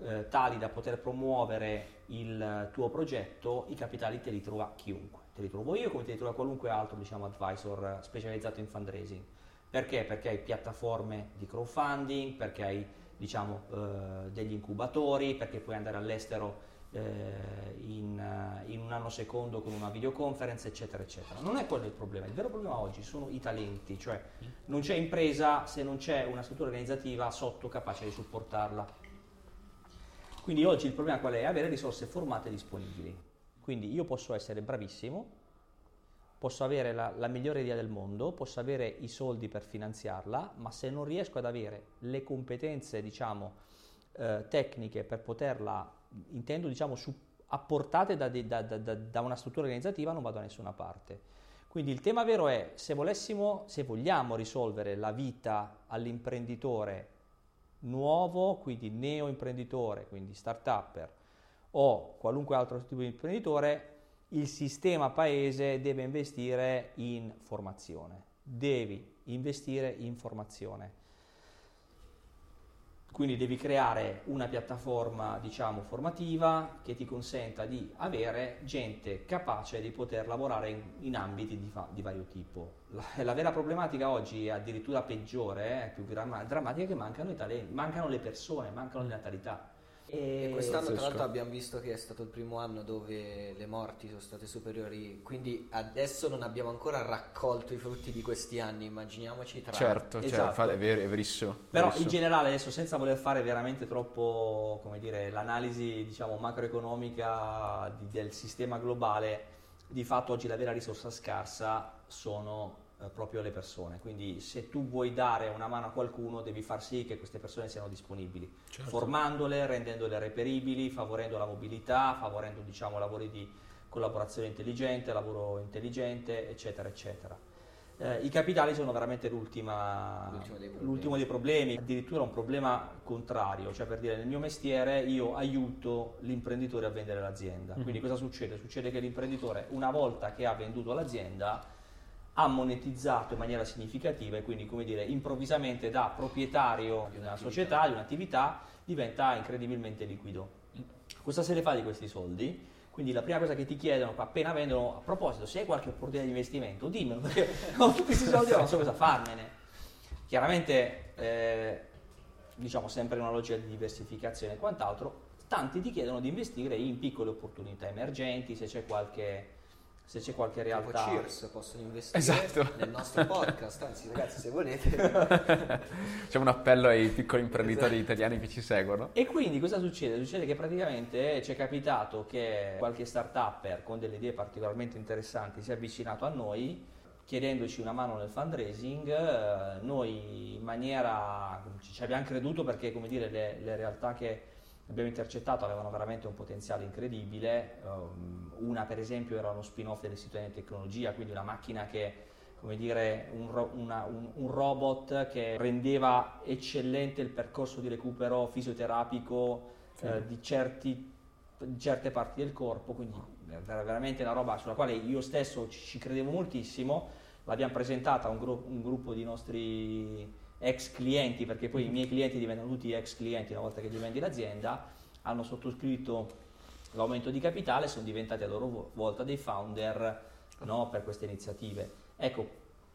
A: eh, tali da poter promuovere il tuo progetto, i capitali te li trova chiunque. Te li trovo io come te li trova qualunque altro diciamo, advisor specializzato in fundraising. Perché? Perché hai piattaforme di crowdfunding, perché hai diciamo, eh, degli incubatori, perché puoi andare all'estero eh, in, eh, in un anno secondo con una videoconference, eccetera, eccetera. Non è quello il problema. Il vero problema oggi sono i talenti, cioè non c'è impresa se non c'è una struttura organizzativa sotto capace di supportarla. Quindi oggi il problema qual è? Avere risorse formate disponibili. Quindi io posso essere bravissimo, posso avere la, la migliore idea del mondo, posso avere i soldi per finanziarla, ma se non riesco ad avere le competenze, diciamo, eh, tecniche per poterla, intendo, diciamo, su- apportate da, de- da- da- da- una struttura organizzativa, non vado da nessuna parte. Quindi il tema vero è se volessimo, se vogliamo risolvere la vita all'imprenditore nuovo, quindi neo imprenditore, quindi start-upper o qualunque altro tipo di imprenditore, il sistema paese deve investire in formazione. Devi investire in formazione. Quindi devi creare una piattaforma, diciamo, formativa che ti consenta di avere gente capace di poter lavorare in, in ambiti di, fa- di vario tipo. La, la vera problematica oggi è addirittura peggiore, eh, è più gramma- drammatica, che mancano i talenti, mancano le persone, mancano le natalità.
C: E quest'anno tra l'altro abbiamo visto che è stato il primo anno dove le morti sono state superiori, quindi adesso non abbiamo ancora raccolto i frutti di questi anni, immaginiamoci tra...
B: Certo, cioè,
A: Esatto.
B: infatti, è, vero, è verissimo.
A: Però
B: verissimo.
A: in generale adesso senza voler fare veramente troppo, come dire, l'analisi diciamo macroeconomica di- del sistema globale, di fatto oggi la vera risorsa scarsa sono eh, proprio le persone. Quindi se tu vuoi dare una mano a qualcuno devi far sì che queste persone siano disponibili,
B: Certo.
A: formandole, rendendole reperibili, favorendo la mobilità, favorendo diciamo lavori di collaborazione intelligente, lavoro intelligente, eccetera, eccetera. Eh, I capitali sono veramente l'ultima,
C: L'ultimo dei problemi.
A: l'ultimo dei problemi, addirittura un problema contrario, cioè per dire nel mio mestiere io aiuto l'imprenditore a vendere l'azienda. Quindi cosa succede? Succede che l'imprenditore una volta che ha venduto l'azienda ha monetizzato in maniera significativa e quindi come dire improvvisamente da proprietario di una società, di un'attività, diventa incredibilmente liquido. Cosa se ne fa di questi soldi? Quindi la prima cosa che ti chiedono appena vendono, a proposito, se hai qualche opportunità di investimento, dimmelo, perché ho tutti questi soldi non so cosa farmene. Chiaramente, eh, diciamo sempre in una logica di diversificazione e quant'altro, tanti ti chiedono di investire in piccole opportunità emergenti, se c'è qualche se c'è qualche
C: Tipo
A: realtà...
C: Cheers possono investire
B: Esatto.
C: nel nostro podcast, anzi ragazzi se volete.
B: C'è un appello ai piccoli imprenditori italiani che ci seguono.
A: E quindi cosa succede? Succede che praticamente ci è capitato che qualche start-upper con delle idee particolarmente interessanti si è avvicinato a noi chiedendoci una mano nel fundraising, eh, noi in maniera ci abbiamo creduto perché come dire le, le realtà che abbiamo intercettato avevano veramente un potenziale incredibile, um, una per esempio era uno spin-off dell'Istituto di Tecnologia, quindi una macchina che come dire, un, ro- una- un- un robot che rendeva eccellente il percorso di recupero fisioterapico eh, di, certi- di certe parti del corpo, quindi era veramente una roba sulla quale io stesso ci, ci credevo moltissimo, l'abbiamo presentata a un, gru- un gruppo di nostri ex clienti, perché poi i miei clienti diventano tutti ex clienti una volta che gli vendi l'azienda, hanno sottoscritto l'aumento di capitale, sono diventati a loro vo- volta dei founder no, per queste iniziative. Ecco,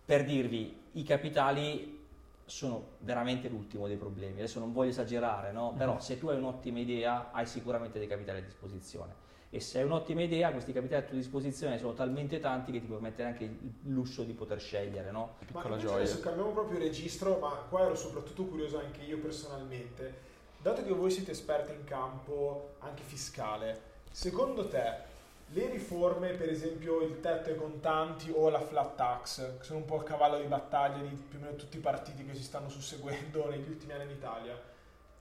A: per dirvi, i capitali sono veramente l'ultimo dei problemi. Adesso non voglio esagerare, no? però se tu hai un'ottima idea hai sicuramente dei capitali a disposizione. E se hai un'ottima idea, questi capitali a tua disposizione sono talmente tanti che ti puoi mettere anche il lusso di poter scegliere, no?
D: Ma
B: Piccola
D: invece
B: gioia.
D: adesso cambiamo proprio registro, ma qua ero soprattutto curioso anche io personalmente. Dato che voi siete esperti in campo anche fiscale, secondo te le riforme, per esempio il tetto ai contanti o la flat tax, che sono un po' il cavallo di battaglia di più o meno tutti i partiti che si stanno susseguendo negli ultimi anni in Italia,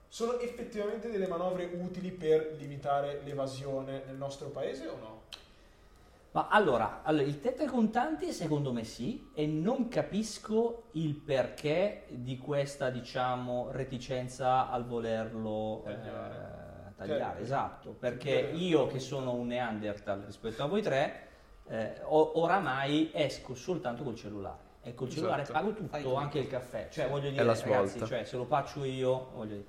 D: sono effettivamente delle manovre utili per limitare l'evasione nel nostro paese o no?
A: Ma allora, allora, il tetto ai contanti secondo me sì e non capisco il perché di questa diciamo reticenza al volerlo eh,
D: Tagliare.
A: tagliare,
D: Certo.
A: esatto, perché
D: Certo.
A: io che sono un Neanderthal rispetto a voi tre, eh, oramai esco soltanto col cellulare e col cellulare
B: Esatto.
A: pago
C: Fai
A: tutto, anche il caffè, cioè voglio dire ragazzi, cioè, se lo faccio io, voglio dire,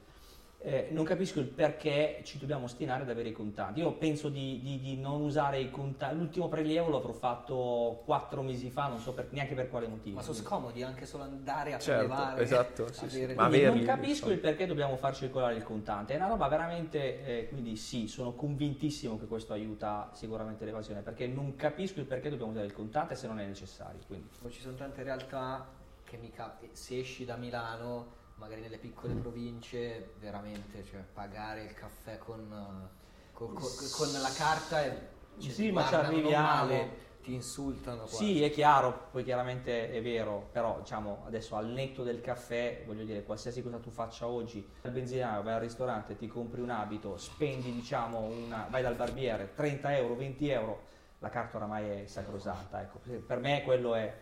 A: eh, non capisco il perché ci dobbiamo ostinare ad avere i contanti. Io penso di, di- di non usare i contanti. L'ultimo prelievo l'avrò fatto quattro mesi fa, non so per- neanche per quale motivo.
C: Ma sono scomodi anche solo andare a
B: Certo,
C: prelevare.
B: esatto, sì, sì. Ma averli,
A: non capisco il perché dobbiamo far circolare il contante. È una roba veramente. eh, quindi sì, sono convintissimo che questo aiuta sicuramente l'evasione. Perché non capisco il perché dobbiamo usare il contante se non è necessario. Quindi.
C: Ci sono tante realtà che mica se esci da Milano, magari nelle piccole province, veramente, cioè pagare il caffè con, eh, con, con- con la carta e cioè,
A: Sì, ma ci arriviamo.
C: male, ti insultano. quasi.
A: Sì, è chiaro, poi chiaramente è vero, però diciamo adesso al netto del caffè, voglio dire, qualsiasi cosa tu faccia oggi, al benzinaio, vai al ristorante, ti compri un abito, spendi diciamo una, vai dal barbiere, 30 euro, 20 euro, la carta oramai è sacrosanta, ecco, per me quello è,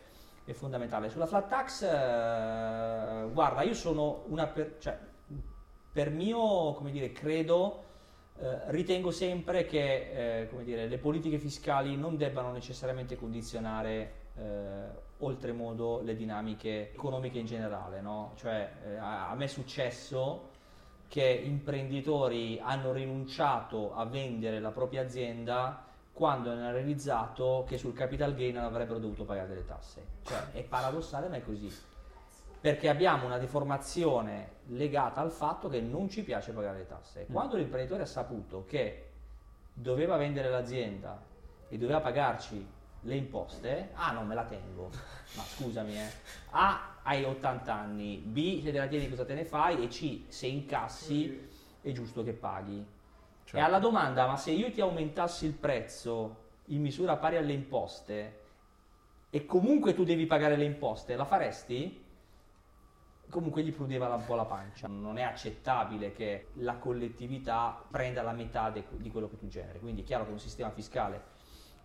A: è fondamentale. Sulla flat tax, eh, guarda, io sono una, per, cioè, per mio, come dire, credo, eh, ritengo sempre che eh, come dire, le politiche fiscali non debbano necessariamente condizionare eh, oltremodo le dinamiche economiche in generale. no? Cioè, eh, a, a me è successo che imprenditori hanno rinunciato a vendere la propria azienda quando hanno realizzato che sul capital gain non avrebbero dovuto pagare delle tasse. Cioè, è paradossale ma è così perché abbiamo una deformazione legata al fatto che non ci piace pagare le tasse. Quando l'imprenditore ha saputo che doveva vendere l'azienda e doveva pagarci le imposte, A non me la tengo, ma scusami, eh. A hai 80 anni, B se te la tieni cosa te ne fai e C se incassi è giusto che paghi.
B: Certo.
A: E alla domanda, ma se io ti aumentassi il prezzo in misura pari alle imposte e comunque tu devi pagare le imposte, la faresti? Comunque gli prudeva un po' la pancia. Non è accettabile che la collettività prenda la metà de- di quello che tu generi. Quindi è chiaro che un sistema fiscale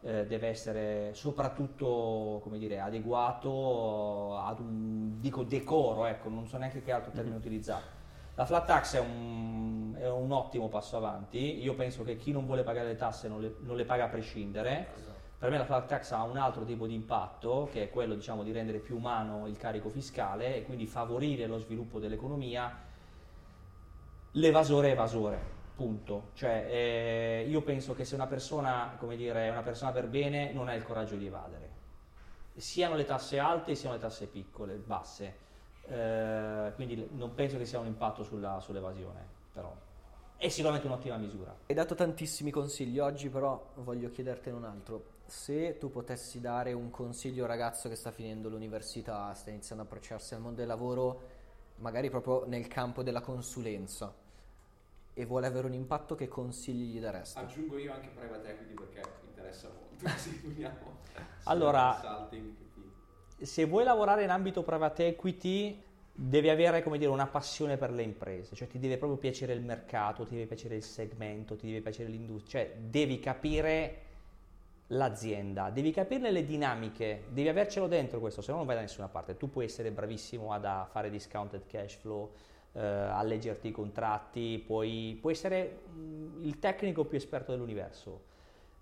A: eh, deve essere soprattutto come dire, adeguato ad un dico decoro, ecco, non so neanche che altro termine utilizzare. La flat tax è un, è un ottimo passo avanti. Io penso che chi non vuole pagare le tasse non le, non le paga a prescindere. Per me la flat tax ha un altro tipo di impatto, che è quello diciamo, di rendere più umano il carico fiscale e quindi favorire lo sviluppo dell'economia. L'evasore è evasore, punto. Cioè, eh, io penso che se una persona, come dire, è una persona per bene, non ha il coraggio di evadere. Siano le tasse alte, siano le tasse piccole, basse. Eh, quindi non penso che sia un impatto sulla- sull'evasione, però. è sicuramente un'ottima misura.
C: Hai dato tantissimi consigli oggi, però voglio chiedertene un altro. Se tu potessi dare un consiglio a un ragazzo che sta finendo l'università, sta iniziando a approcciarsi al mondo del lavoro, magari proprio nel campo della consulenza, e vuole avere un impatto, che consigli gli daresti?
B: Aggiungo io anche private equity perché mi interessa molto, uniamo.
A: Allora, se vuoi lavorare in ambito private equity devi avere dire, una passione per le imprese, cioè ti deve proprio piacere il mercato, ti deve piacere il segmento, ti deve piacere l'industria, cioè devi capire l'azienda, devi capirne le dinamiche, devi avercelo dentro questo, se no non vai da nessuna parte. Tu puoi essere bravissimo ad a fare discounted cash flow, eh, a leggerti i contratti, puoi, puoi essere mh, il tecnico più esperto dell'universo,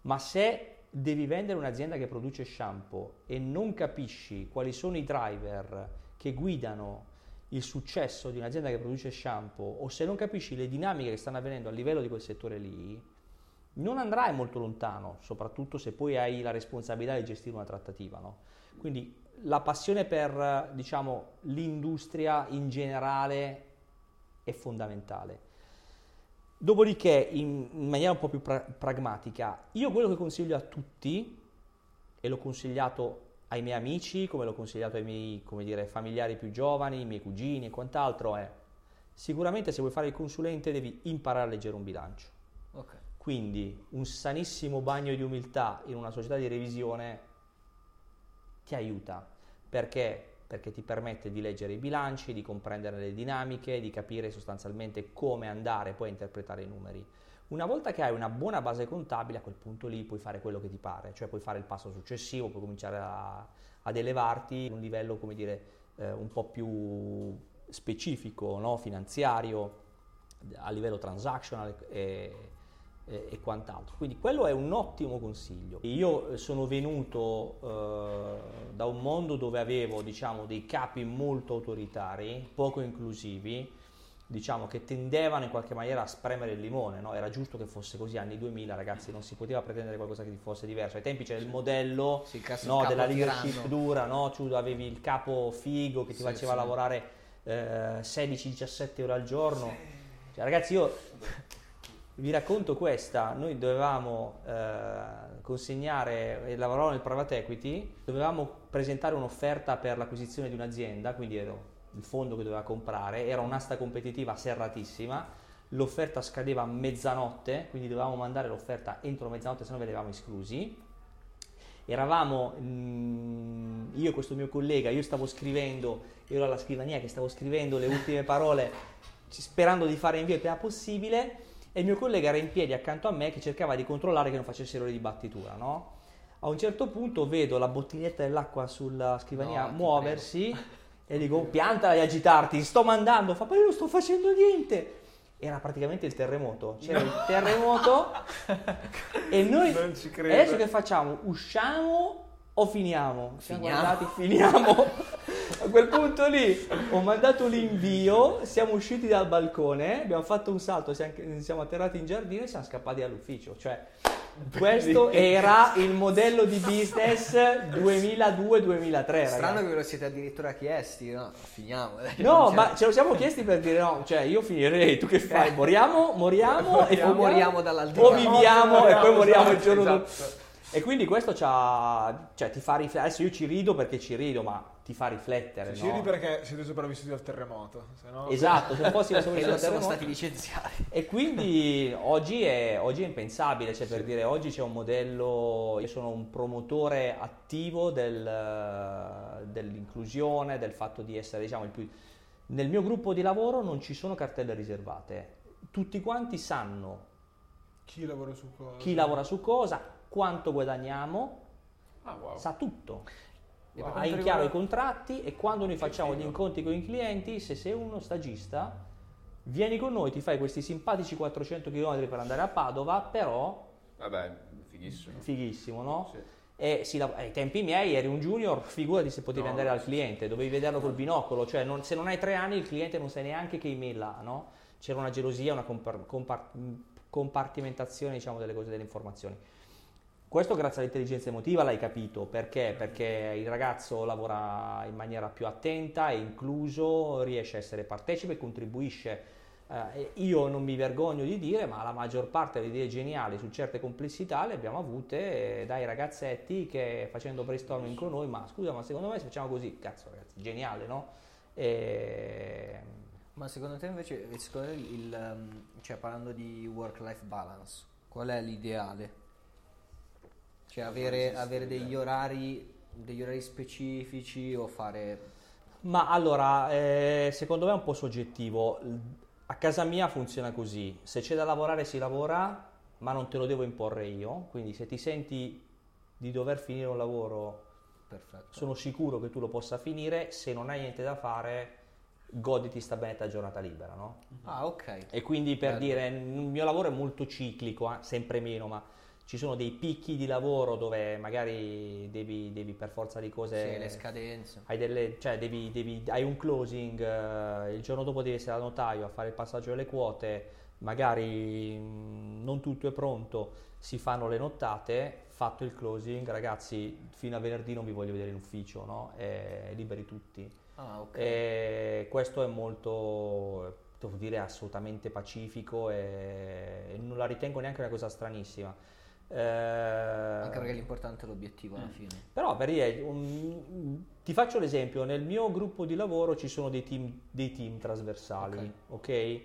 A: ma se devi vendere un'azienda che produce shampoo e non capisci quali sono i driver che guidano il successo di un'azienda che produce shampoo o se non capisci le dinamiche che stanno avvenendo a livello di quel settore lì, non andrai molto lontano, soprattutto se poi hai la responsabilità di gestire una trattativa. No? Quindi la passione per diciamo, l'industria in generale è fondamentale. Dopodiché, in, maniera un po' più pra- pragmatica, io quello che consiglio a tutti, e l'ho consigliato ai miei amici, come l'ho consigliato ai miei dire, familiari più giovani, i miei cugini e quant'altro, è sicuramente se vuoi fare il consulente devi imparare a leggere un bilancio. Okay. Quindi un sanissimo bagno di umiltà in una società di revisione ti aiuta. Perché? Perché ti permette di leggere i bilanci, di comprendere le dinamiche, di capire sostanzialmente come andare poi a interpretare i numeri. Una volta che hai una buona base contabile, a quel punto lì puoi fare quello che ti pare, cioè puoi fare il passo successivo, puoi cominciare a, ad elevarti a un livello, come dire, eh, un po' più specifico, no? finanziario, a livello transactional e, e, e, quant'altro. Quindi quello è un ottimo consiglio. Io sono venuto eh, da un mondo dove avevo, diciamo, dei capi molto autoritari, poco inclusivi, diciamo, che tendevano in qualche maniera a spremere il limone, no? era giusto che fosse così, anni 2000 ragazzi non si poteva pretendere qualcosa che fosse diverso, ai tempi c'era il modello sì, no, della leadership tiranno. dura, no? tu avevi il capo figo che ti sì, faceva sì. lavorare eh, 16-17 ore al giorno, cioè, ragazzi io vi racconto questa, noi dovevamo eh, consegnare, e lavoravo nel private equity, dovevamo presentare un'offerta per l'acquisizione di un'azienda, quindi ero il fondo che doveva comprare, era un'asta competitiva serratissima, l'offerta scadeva a mezzanotte, quindi dovevamo mandare l'offerta entro mezzanotte, se no venivamo esclusi. Eravamo, mm, io e questo mio collega, io stavo scrivendo, ero alla scrivania che stavo scrivendo le ultime parole sperando di fare invio il prima possibile e il mio collega era in piedi accanto a me che cercava di controllare che non facessero le dibattitura, no? A un certo punto vedo la bottiglietta dell'acqua sulla scrivania no, muoversi e dico, piantala di agitarti, sto mandando, fa, ma io non sto facendo niente. Era praticamente il terremoto, c'era no. il terremoto e noi adesso che facciamo? Usciamo o finiamo?
C: Siamo finiamo. Guardati,
A: finiamo. A quel punto lì ho mandato l'invio, siamo usciti dal balcone, abbiamo fatto un salto, siamo atterrati in giardino e siamo scappati all'ufficio. Cioè, questo era il modello di business 2002-2003.
C: Strano che ve lo siete addirittura chiesti, no? Finiamo.
A: No, ma ce lo siamo chiesti per dire no, cioè io finirei, tu che fai? Moriamo, moriamo, e poi
C: moriamo dall'altro
A: O viviamo e poi moriamo il giorno dopo. Esatto. E quindi questo cioè, ti fa riflettere. Adesso io ci rido perché ci rido, ma ti fa riflettere.
D: Ci
A: no?
D: perché siete sopravvissuti al terremoto. Se no...
A: Esatto, se fossimo sopravvissuti
C: al terremoto. stati licenziati.
A: E quindi oggi è, oggi è impensabile, cioè sì. per dire oggi c'è un modello, io sono un promotore attivo del, dell'inclusione, del fatto di essere diciamo il più... Nel mio gruppo di lavoro non ci sono cartelle riservate, tutti quanti sanno
D: chi lavora su cosa,
A: chi lavora su cosa quanto guadagniamo,
B: ah, wow.
A: sa tutto. Wow. Ha in chiaro i contratti e quando noi facciamo gli incontri con i clienti, se sei uno stagista, vieni con noi, ti fai questi simpatici 400 km per andare a Padova, però...
B: Vabbè, fighissimo.
A: Fighissimo, no? Sì. E si, ai tempi miei eri un junior, figurati se potevi no, andare al cliente, dovevi vederlo col binocolo, cioè non, se non hai tre anni il cliente non sai neanche che email ha, no? C'era una gelosia, una compar- compar- compartimentazione diciamo, delle cose, delle informazioni. Questo grazie all'intelligenza emotiva l'hai capito, perché? Perché il ragazzo lavora in maniera più attenta, è incluso, riesce a essere partecipe, contribuisce Eh, io non mi vergogno di dire, ma la maggior parte delle idee geniali su certe complessità le abbiamo avute dai ragazzetti che facendo brainstorming con noi, ma scusa, ma secondo me se facciamo così, cazzo ragazzi, geniale, no? E...
C: Ma secondo te invece, secondo te il, um, cioè parlando di work-life balance, qual è l'ideale? Cioè avere, avere degli, orari, degli orari specifici o fare...
A: Ma allora, eh, secondo me è un po' soggettivo. A casa mia funziona così, se c'è da lavorare si lavora, ma non te lo devo imporre io, quindi se ti senti di dover finire un lavoro,
C: Perfetto.
A: sono sicuro che tu lo possa finire, se non hai niente da fare, goditi sta benetta giornata libera, no?
C: Ah, ok.
A: E quindi per
C: Bello.
A: dire, il mio lavoro è molto ciclico, eh, sempre meno, ma ci sono dei picchi di lavoro dove magari devi, devi per forza di cose...
C: Sì, le scadenze.
A: Hai, delle, cioè devi, devi- hai un closing, eh, il giorno dopo devi essere al notaio a fare il passaggio delle quote, magari mh, non tutto è pronto, si fanno le nottate, fatto il closing, ragazzi fino a venerdì non vi voglio vedere in ufficio, no? E liberi tutti.
C: Ah, ok.
A: E questo è molto, devo dire, assolutamente pacifico e non la ritengo neanche una cosa stranissima. Eh,
C: Anche perché l'importante è l'obiettivo alla fine.
A: però per dire, un- ti faccio l'esempio, nel mio gruppo di lavoro ci sono dei team, dei team trasversali, ok?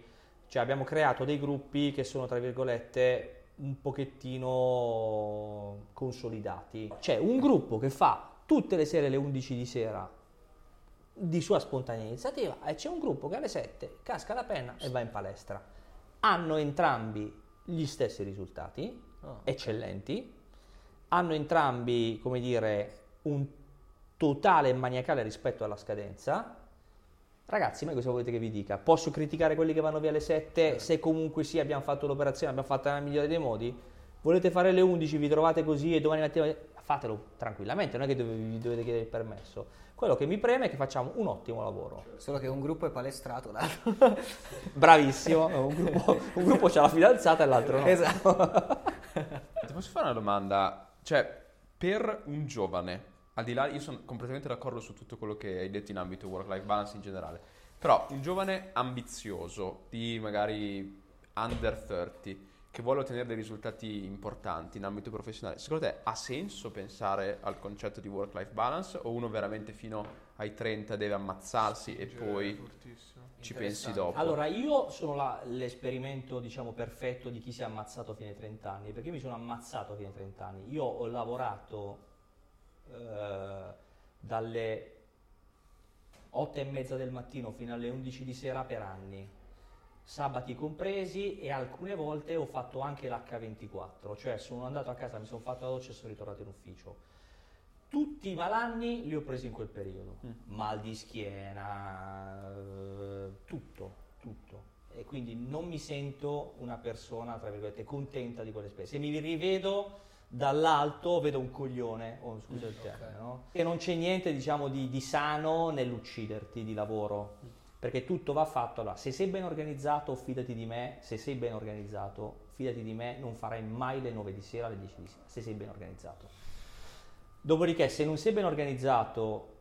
A: Cioè abbiamo creato dei gruppi che sono, tra virgolette, un pochettino consolidati. C'è un gruppo che fa tutte le sere alle 11 di sera di sua spontanea iniziativa e c'è un gruppo che alle 7 casca la penna e va in palestra. Hanno entrambi gli stessi risultati,
C: Ah,
A: eccellenti, hanno entrambi, come dire, un totale maniacale rispetto alla scadenza. Ragazzi, ma cosa volete che vi dica? Posso criticare quelli che vanno via alle 7 se comunque sì abbiamo fatto l'operazione, abbiamo fatto nel migliore dei modi? Volete fare le 11, vi trovate così e domani mattina fatelo tranquillamente, non è che vi dovete chiedere il permesso. Quello che mi preme è che facciamo un ottimo lavoro.
C: Solo che un gruppo è palestrato, l'altro.
A: Bravissimo, un gruppo, un gruppo c'ha la fidanzata e l'altro no.
C: esatto.
B: Ti posso fare una domanda? Cioè, per un giovane, al di là, io sono completamente d'accordo su tutto quello che hai detto in ambito work-life balance in generale, però un giovane ambizioso di magari under 30 che vuole ottenere dei risultati importanti in ambito professionale, secondo te ha senso pensare al concetto di work-life balance o uno veramente fino ai 30 deve ammazzarsi e poi ci pensi dopo?
A: Allora, io sono la- l'esperimento, diciamo, perfetto di chi si è ammazzato a fine 30 anni, perché io mi sono ammazzato a fine 30 anni. Io ho lavorato eh, dalle 8 e mezza del mattino fino alle 11 di sera per anni, sabati compresi e alcune volte ho fatto anche l'H24, cioè sono andato a casa, mi sono fatto la doccia e sono ritornato in ufficio. Tutti i malanni li ho presi in quel periodo, mal di schiena, eh, tutto, tutto. E quindi non mi sento una persona, tra virgolette, contenta di quelle spese. Se mi rivedo dall'alto vedo un coglione, oh, scusa il termine, no? E non c'è niente, diciamo, di, di sano nell'ucciderti di lavoro, perché tutto va fatto. Allora, se sei ben organizzato, fidati di me, se sei ben organizzato, fidati di me, non farai mai le 9 di sera alle 10 di sera, se sei ben organizzato. Dopodiché, se non sei ben organizzato,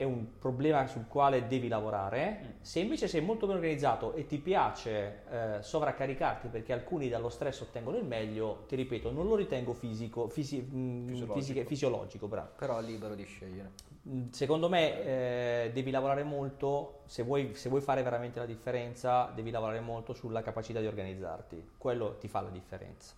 A: è un problema sul quale devi lavorare. Se invece sei molto ben organizzato e ti piace eh, sovraccaricarti perché alcuni dallo stress ottengono il meglio, ti ripeto, non lo ritengo fisico, fisi- mh,
B: Fisiologico.
A: fisiologico, bravo.
C: Però libero di scegliere.
A: Mm, Secondo me eh, devi lavorare molto, se vuoi, se vuoi fare veramente la differenza, devi lavorare molto sulla capacità di organizzarti, quello ti fa la differenza.